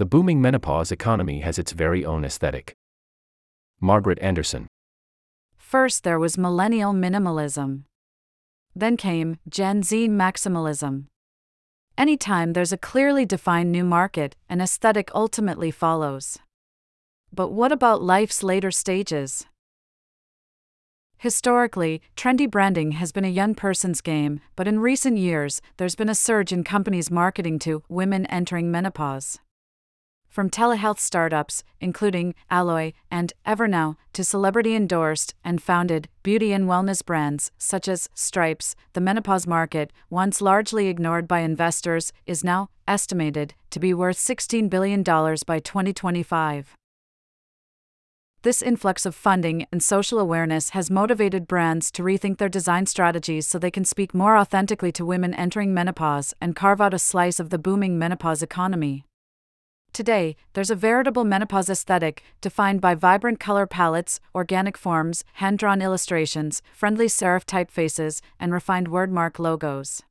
The booming menopause economy has its very own aesthetic. Margaret Anderson. First, there was millennial minimalism. Then came Gen Z maximalism. Anytime there's a clearly defined new market, an aesthetic ultimately follows. But what about life's later stages? Historically, trendy branding has been a young person's game, but in recent years, there's been a surge in companies marketing to women entering menopause. From telehealth startups, including Alloy and Evernow, to celebrity endorsed and founded beauty and wellness brands such as Stripes, the menopause market, once largely ignored by investors, is now estimated to be worth $16 billion by 2025. This influx of funding and social awareness has motivated brands to rethink their design strategies so they can speak more authentically to women entering menopause and carve out a slice of the booming menopause economy. Today, there's a veritable menopause aesthetic, defined by vibrant color palettes, organic forms, hand drawn illustrations, friendly serif typefaces, and refined wordmark logos.